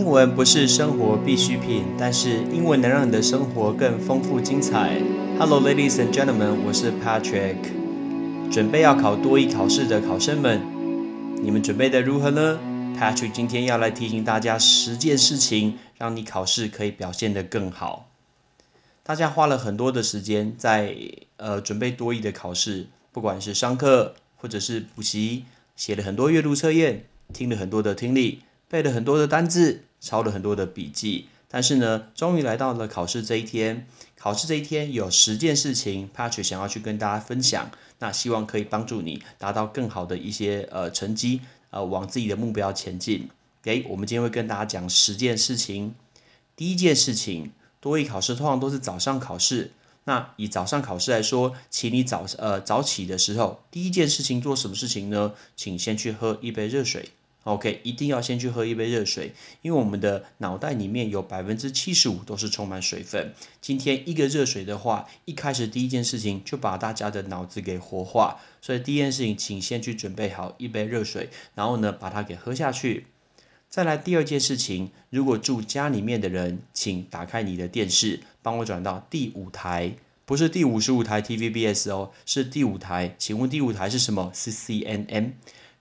英文不是生活必需品，但是英文能让你的生活更丰富精彩。Hello, ladies and gentlemen，我是 Patrick。准备要考多一考试的考生们，你们准备的如何呢？Patrick 今天要来提醒大家十件事情，让你考试可以表现得更好。大家花了很多的时间在呃准备多一的考试，不管是上课或者是补习，写了很多阅读测验，听了很多的听力。背了很多的单字，抄了很多的笔记，但是呢，终于来到了考试这一天。考试这一天有十件事情，Patrick 想要去跟大家分享，那希望可以帮助你达到更好的一些呃成绩，呃，往自己的目标前进。诶，我们今天会跟大家讲十件事情。第一件事情，多一考试通常都是早上考试，那以早上考试来说，请你早呃早起的时候，第一件事情做什么事情呢？请先去喝一杯热水。OK，一定要先去喝一杯热水，因为我们的脑袋里面有百分之七十五都是充满水分。今天一个热水的话，一开始第一件事情就把大家的脑子给活化，所以第一件事情，请先去准备好一杯热水，然后呢把它给喝下去。再来第二件事情，如果住家里面的人，请打开你的电视，帮我转到第五台，不是第五十五台 TVBS 哦，是第五台。请问第五台是什么？是 CNN。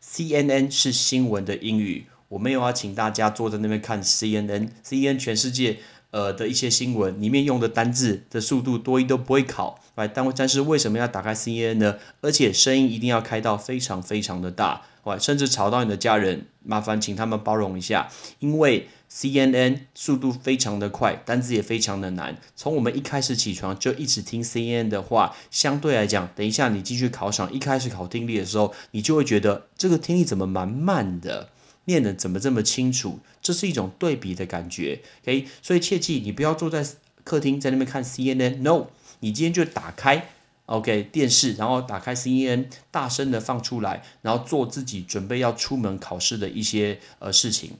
CNN 是新闻的英语，我没有要请大家坐在那边看 CNN，CNN 全世界呃的一些新闻里面用的单字的速度多一都不会考，来，但但是为什么要打开 CNN 呢？而且声音一定要开到非常非常的大，哇，甚至吵到你的家人，麻烦请他们包容一下，因为。CNN 速度非常的快，单字也非常的难。从我们一开始起床就一直听 CNN 的话，相对来讲，等一下你进去考场，一开始考听力的时候，你就会觉得这个听力怎么蛮慢的，念的怎么这么清楚？这是一种对比的感觉。OK，所以切记你不要坐在客厅在那边看 CNN，No，你今天就打开 OK 电视，然后打开 CNN，大声的放出来，然后做自己准备要出门考试的一些呃事情。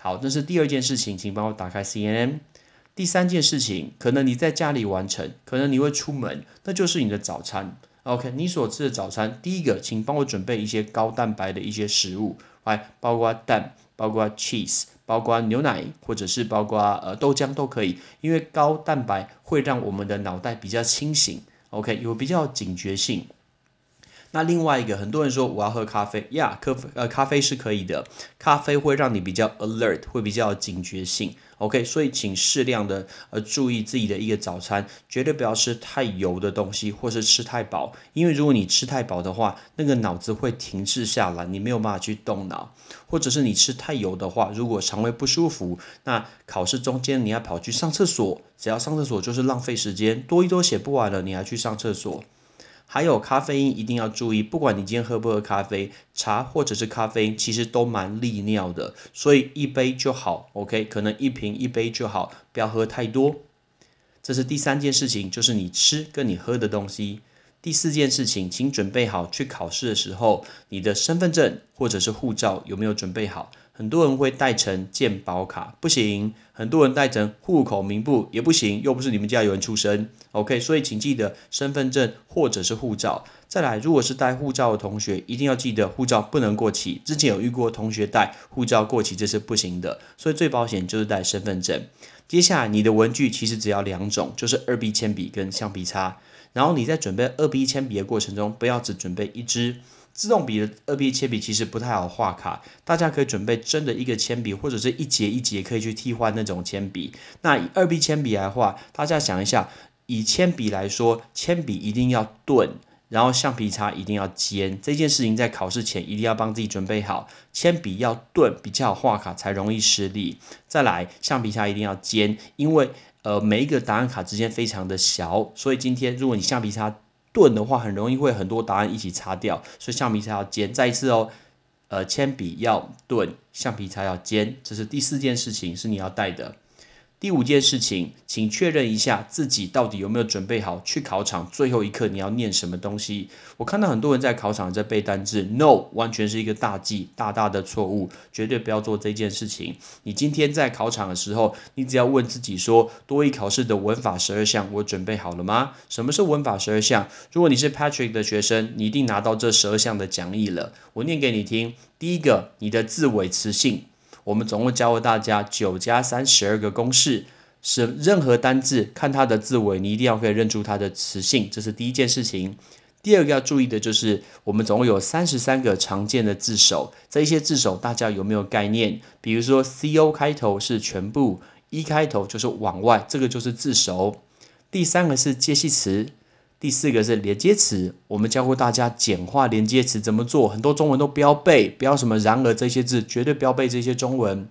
好，这是第二件事情，请帮我打开 CNN。第三件事情，可能你在家里完成，可能你会出门，那就是你的早餐。OK，你所吃的早餐，第一个，请帮我准备一些高蛋白的一些食物，来，包括蛋，包括 cheese，包括牛奶，或者是包括呃豆浆都可以，因为高蛋白会让我们的脑袋比较清醒，OK，有比较警觉性。那另外一个，很多人说我要喝咖啡。呀，咖啡呃咖啡是可以的，咖啡会让你比较 alert，会比较警觉性，OK，所以请适量的呃注意自己的一个早餐，绝对不要吃太油的东西，或是吃太饱，因为如果你吃太饱的话，那个脑子会停滞下来，你没有办法去动脑，或者是你吃太油的话，如果肠胃不舒服，那考试中间你要跑去上厕所，只要上厕所就是浪费时间，多一多写不完了，你还去上厕所。还有咖啡因一定要注意，不管你今天喝不喝咖啡，茶或者是咖啡因，其实都蛮利尿的，所以一杯就好，OK，可能一瓶一杯就好，不要喝太多。这是第三件事情，就是你吃跟你喝的东西。第四件事情，请准备好去考试的时候，你的身份证或者是护照有没有准备好？很多人会带成健保卡，不行；很多人带成户口名簿也不行，又不是你们家有人出生。OK，所以请记得身份证或者是护照。再来，如果是带护照的同学，一定要记得护照不能过期。之前有遇过同学带护照过期，这是不行的。所以最保险就是带身份证。接下来，你的文具其实只要两种，就是二 B 铅笔跟橡皮擦。然后你在准备二 B 铅笔的过程中，不要只准备一支自动笔的二 B 铅笔，其实不太好画卡。大家可以准备真的一个铅笔，或者是一节一节可以去替换那种铅笔。那以二 B 铅笔来画，大家想一下，以铅笔来说，铅笔一定要钝，然后橡皮擦一定要尖。这件事情在考试前一定要帮自己准备好，铅笔要钝，比较好画卡才容易失利。再来，橡皮擦一定要尖，因为。呃，每一个答案卡之间非常的小，所以今天如果你橡皮擦钝的话，很容易会很多答案一起擦掉，所以橡皮擦要尖。再一次哦，呃，铅笔要钝，橡皮擦要尖，这是第四件事情是你要带的。第五件事情，请确认一下自己到底有没有准备好去考场最后一刻你要念什么东西。我看到很多人在考场在背单字，no，完全是一个大忌，大大的错误，绝对不要做这件事情。你今天在考场的时候，你只要问自己说，多一考试的文法十二项，我准备好了吗？什么是文法十二项？如果你是 Patrick 的学生，你一定拿到这十二项的讲义了。我念给你听。第一个，你的字尾词性。我们总共教过大家九加三十二个公式，是任何单字看它的字尾，你一定要可以认出它的词性，这是第一件事情。第二个要注意的就是，我们总共有三十三个常见的字首，这一些字首大家有没有概念？比如说 C O 开头是全部，E 开头就是往外，这个就是字首。第三个是介系词，第四个是连接词。我们教过大家简化连接词怎么做，很多中文都不要背，不要什么然而这些字，绝对不要背这些中文。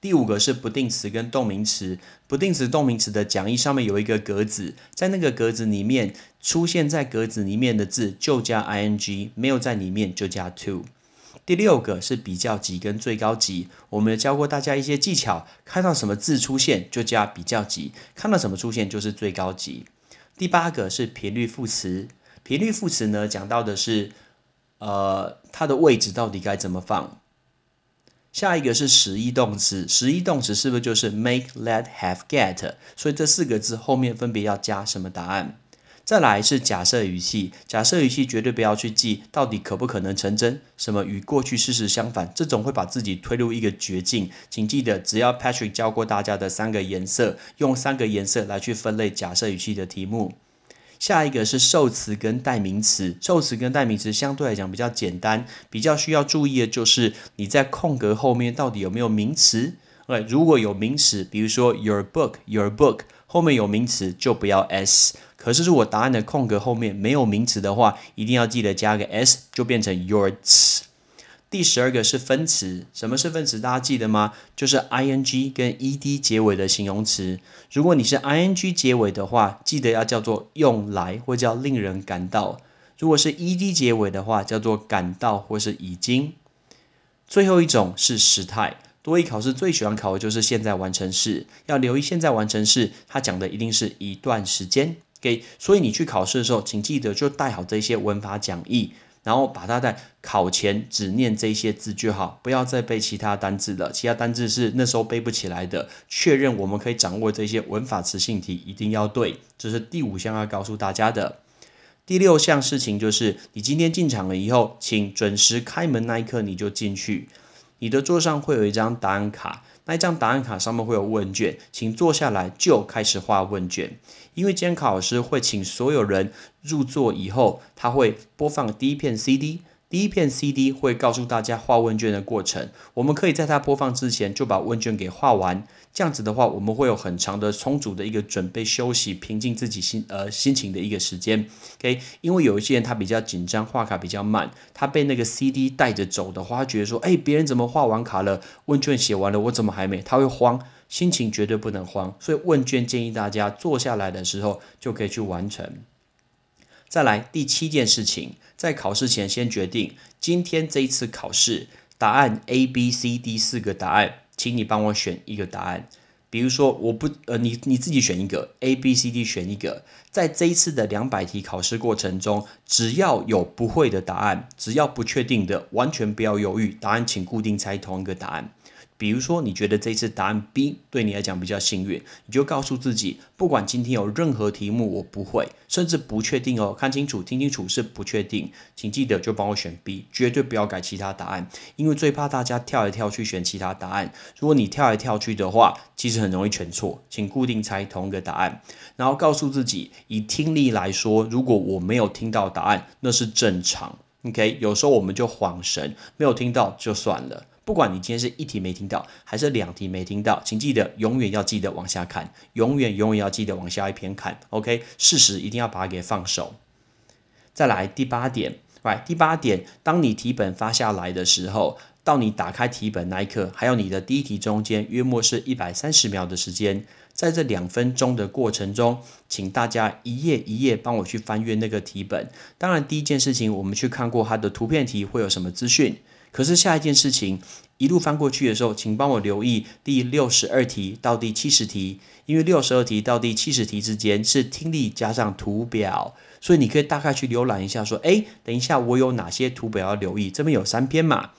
第五个是不定词跟动名词。不定词、动名词的讲义上面有一个格子，在那个格子里面出现在格子里面的字就加 ing，没有在里面就加 to。第六个是比较级跟最高级，我们教过大家一些技巧，看到什么字出现就加比较级，看到什么出现就是最高级。第八个是频率副词，频率副词呢讲到的是，呃，它的位置到底该怎么放。下一个是实义动词，实义动词是不是就是 make、let、have、get？所以这四个字后面分别要加什么答案？再来是假设语气，假设语气绝对不要去记到底可不可能成真，什么与过去事实相反，这种会把自己推入一个绝境。请记得，只要 Patrick 教过大家的三个颜色，用三个颜色来去分类假设语气的题目。下一个是受词跟代名词，受词跟代名词相对来讲比较简单，比较需要注意的就是你在空格后面到底有没有名词。对，如果有名词，比如说 your book your book 后面有名词就不要 s。可是如果答案的空格后面没有名词的话，一定要记得加个 s，就变成 yours。第十二个是分词，什么是分词？大家记得吗？就是 i n g 跟 e d 结尾的形容词。如果你是 i n g 结尾的话，记得要叫做用来或叫令人感到；如果是 e d 结尾的话，叫做感到或是已经。最后一种是时态，多一考试最喜欢考的就是现在完成式，要留意现在完成式，它讲的一定是一段时间。给，所以你去考试的时候，请记得就带好这些文法讲义。然后把它在考前只念这些字就好，不要再背其他单字了。其他单字是那时候背不起来的。确认我们可以掌握这些文法词性题，一定要对。这是第五项要告诉大家的。第六项事情就是，你今天进场了以后，请准时开门那一刻你就进去。你的桌上会有一张答案卡。那一张答案卡上面会有问卷，请坐下来就开始画问卷。因为监考老师会请所有人入座以后，他会播放第一片 CD。第一片 CD 会告诉大家画问卷的过程，我们可以在它播放之前就把问卷给画完。这样子的话，我们会有很长的、充足的一个准备、休息、平静自己心呃心情的一个时间。OK，因为有一些人他比较紧张，画卡比较慢，他被那个 CD 带着走的话，他觉得说，哎，别人怎么画完卡了，问卷写完了，我怎么还没？他会慌，心情绝对不能慌。所以问卷建议大家坐下来的时候就可以去完成。再来第七件事情，在考试前先决定今天这一次考试答案 A、B、C、D 四个答案，请你帮我选一个答案。比如说，我不呃，你你自己选一个 A、B、C、D 选一个。在这一次的两百题考试过程中，只要有不会的答案，只要不确定的，完全不要犹豫，答案请固定猜同一个答案。比如说，你觉得这次答案 B 对你来讲比较幸运，你就告诉自己，不管今天有任何题目我不会，甚至不确定哦，看清楚、听清楚是不确定，请记得就帮我选 B，绝对不要改其他答案，因为最怕大家跳来跳去选其他答案。如果你跳来跳去的话，其实很容易选错，请固定猜同一个答案，然后告诉自己，以听力来说，如果我没有听到答案，那是正常。OK，有时候我们就恍神，没有听到就算了。不管你今天是一题没听到，还是两题没听到，请记得永远要记得往下看，永远永远要记得往下一篇看。OK，事实一定要把它给放手。再来第八点来第八点，当你题本发下来的时候，到你打开题本那一刻，还有你的第一题中间约莫是一百三十秒的时间，在这两分钟的过程中，请大家一页一页帮我去翻阅那个题本。当然，第一件事情，我们去看过它的图片题会有什么资讯。可是下一件事情一路翻过去的时候，请帮我留意第六十二题到第七十题，因为六十二题到第七十题之间是听力加上图表，所以你可以大概去浏览一下，说，哎，等一下我有哪些图表要留意？这边有三篇嘛，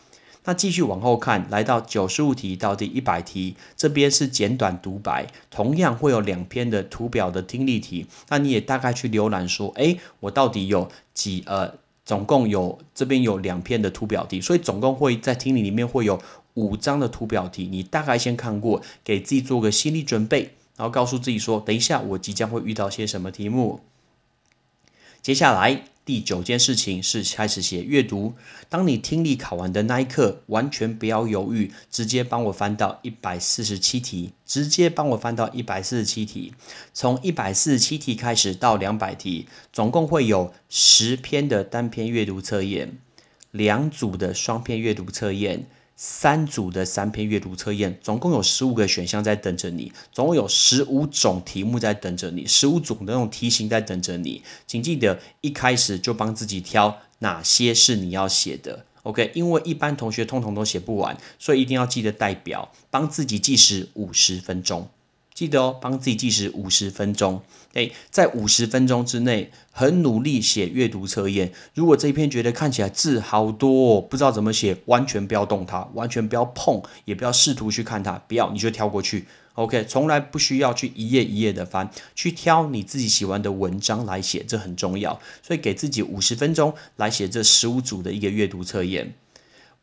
那继续往后看，来到九十五题到第一百题，这边是简短独白，同样会有两篇的图表的听力题，那你也大概去浏览说，哎，我到底有几呃？总共有这边有两篇的图表题，所以总共会在听力里面会有五张的图表题，你大概先看过，给自己做个心理准备，然后告诉自己说，等一下我即将会遇到些什么题目。接下来。第九件事情是开始写阅读。当你听力考完的那一刻，完全不要犹豫，直接帮我翻到一百四十七题，直接帮我翻到一百四十七题。从一百四十七题开始到两百题，总共会有十篇的单篇阅读测验，两组的双篇阅读测验。三组的三篇阅读测验，总共有十五个选项在等着你，总共有十五种题目在等着你，十五种的那种题型在等着你。请记得一开始就帮自己挑哪些是你要写的，OK？因为一般同学通通都写不完，所以一定要记得代表帮自己计时五十分钟。记得哦，帮自己计时五十分钟。诶，在五十分钟之内，很努力写阅读测验。如果这一篇觉得看起来字好多，不知道怎么写，完全不要动它，完全不要碰，也不要试图去看它，不要你就跳过去。OK，从来不需要去一页一页的翻，去挑你自己喜欢的文章来写，这很重要。所以给自己五十分钟来写这十五组的一个阅读测验。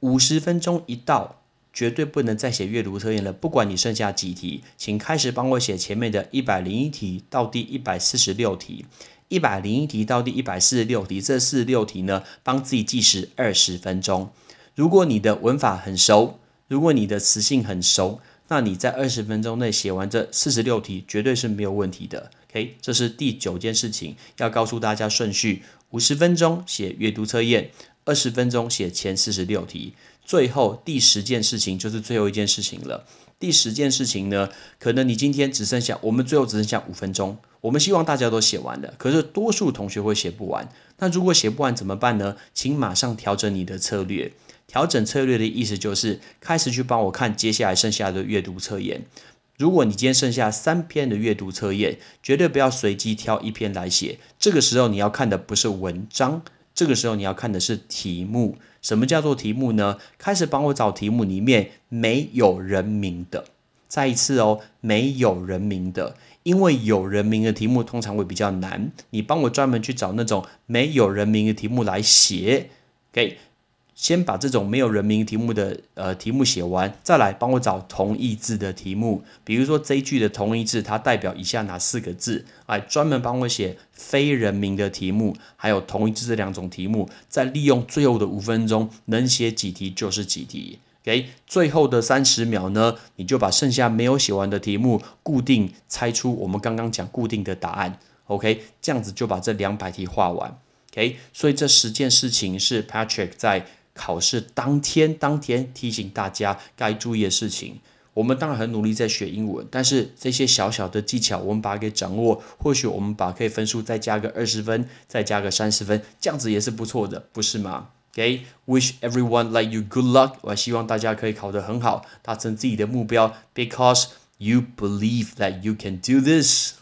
五十分钟一到。绝对不能再写阅读测验了。不管你剩下几题，请开始帮我写前面的一百零一题到第一百四十六题。一百零一题到第一百四十六题，这四十六题呢，帮自己计时二十分钟。如果你的文法很熟，如果你的词性很熟，那你在二十分钟内写完这四十六题，绝对是没有问题的。OK，这是第九件事情要告诉大家顺序：五十分钟写阅读测验，二十分钟写前四十六题。最后第十件事情就是最后一件事情了。第十件事情呢，可能你今天只剩下，我们最后只剩下五分钟。我们希望大家都写完了，可是多数同学会写不完。那如果写不完怎么办呢？请马上调整你的策略。调整策略的意思就是开始去帮我看接下来剩下的阅读测验。如果你今天剩下三篇的阅读测验，绝对不要随机挑一篇来写。这个时候你要看的不是文章，这个时候你要看的是题目。什么叫做题目呢？开始帮我找题目里面没有人名的。再一次哦，没有人名的，因为有人名的题目通常会比较难。你帮我专门去找那种没有人名的题目来写，，OK。先把这种没有人名题目的呃题目写完，再来帮我找同义字的题目。比如说这一句的同义字，它代表以下哪四个字？哎，专门帮我写非人名的题目，还有同义字这两种题目。再利用最后的五分钟，能写几题就是几题。OK，最后的三十秒呢，你就把剩下没有写完的题目固定猜出我们刚刚讲固定的答案。OK，这样子就把这两百题画完。OK，所以这十件事情是 Patrick 在。考试当天，当天提醒大家该注意的事情。我们当然很努力在学英文，但是这些小小的技巧，我们把它给掌握，或许我们把可以分数再加个二十分，再加个三十分，这样子也是不错的，不是吗？OK，wish everyone like you good luck。我希望大家可以考得很好，达成自己的目标，because you believe that you can do this。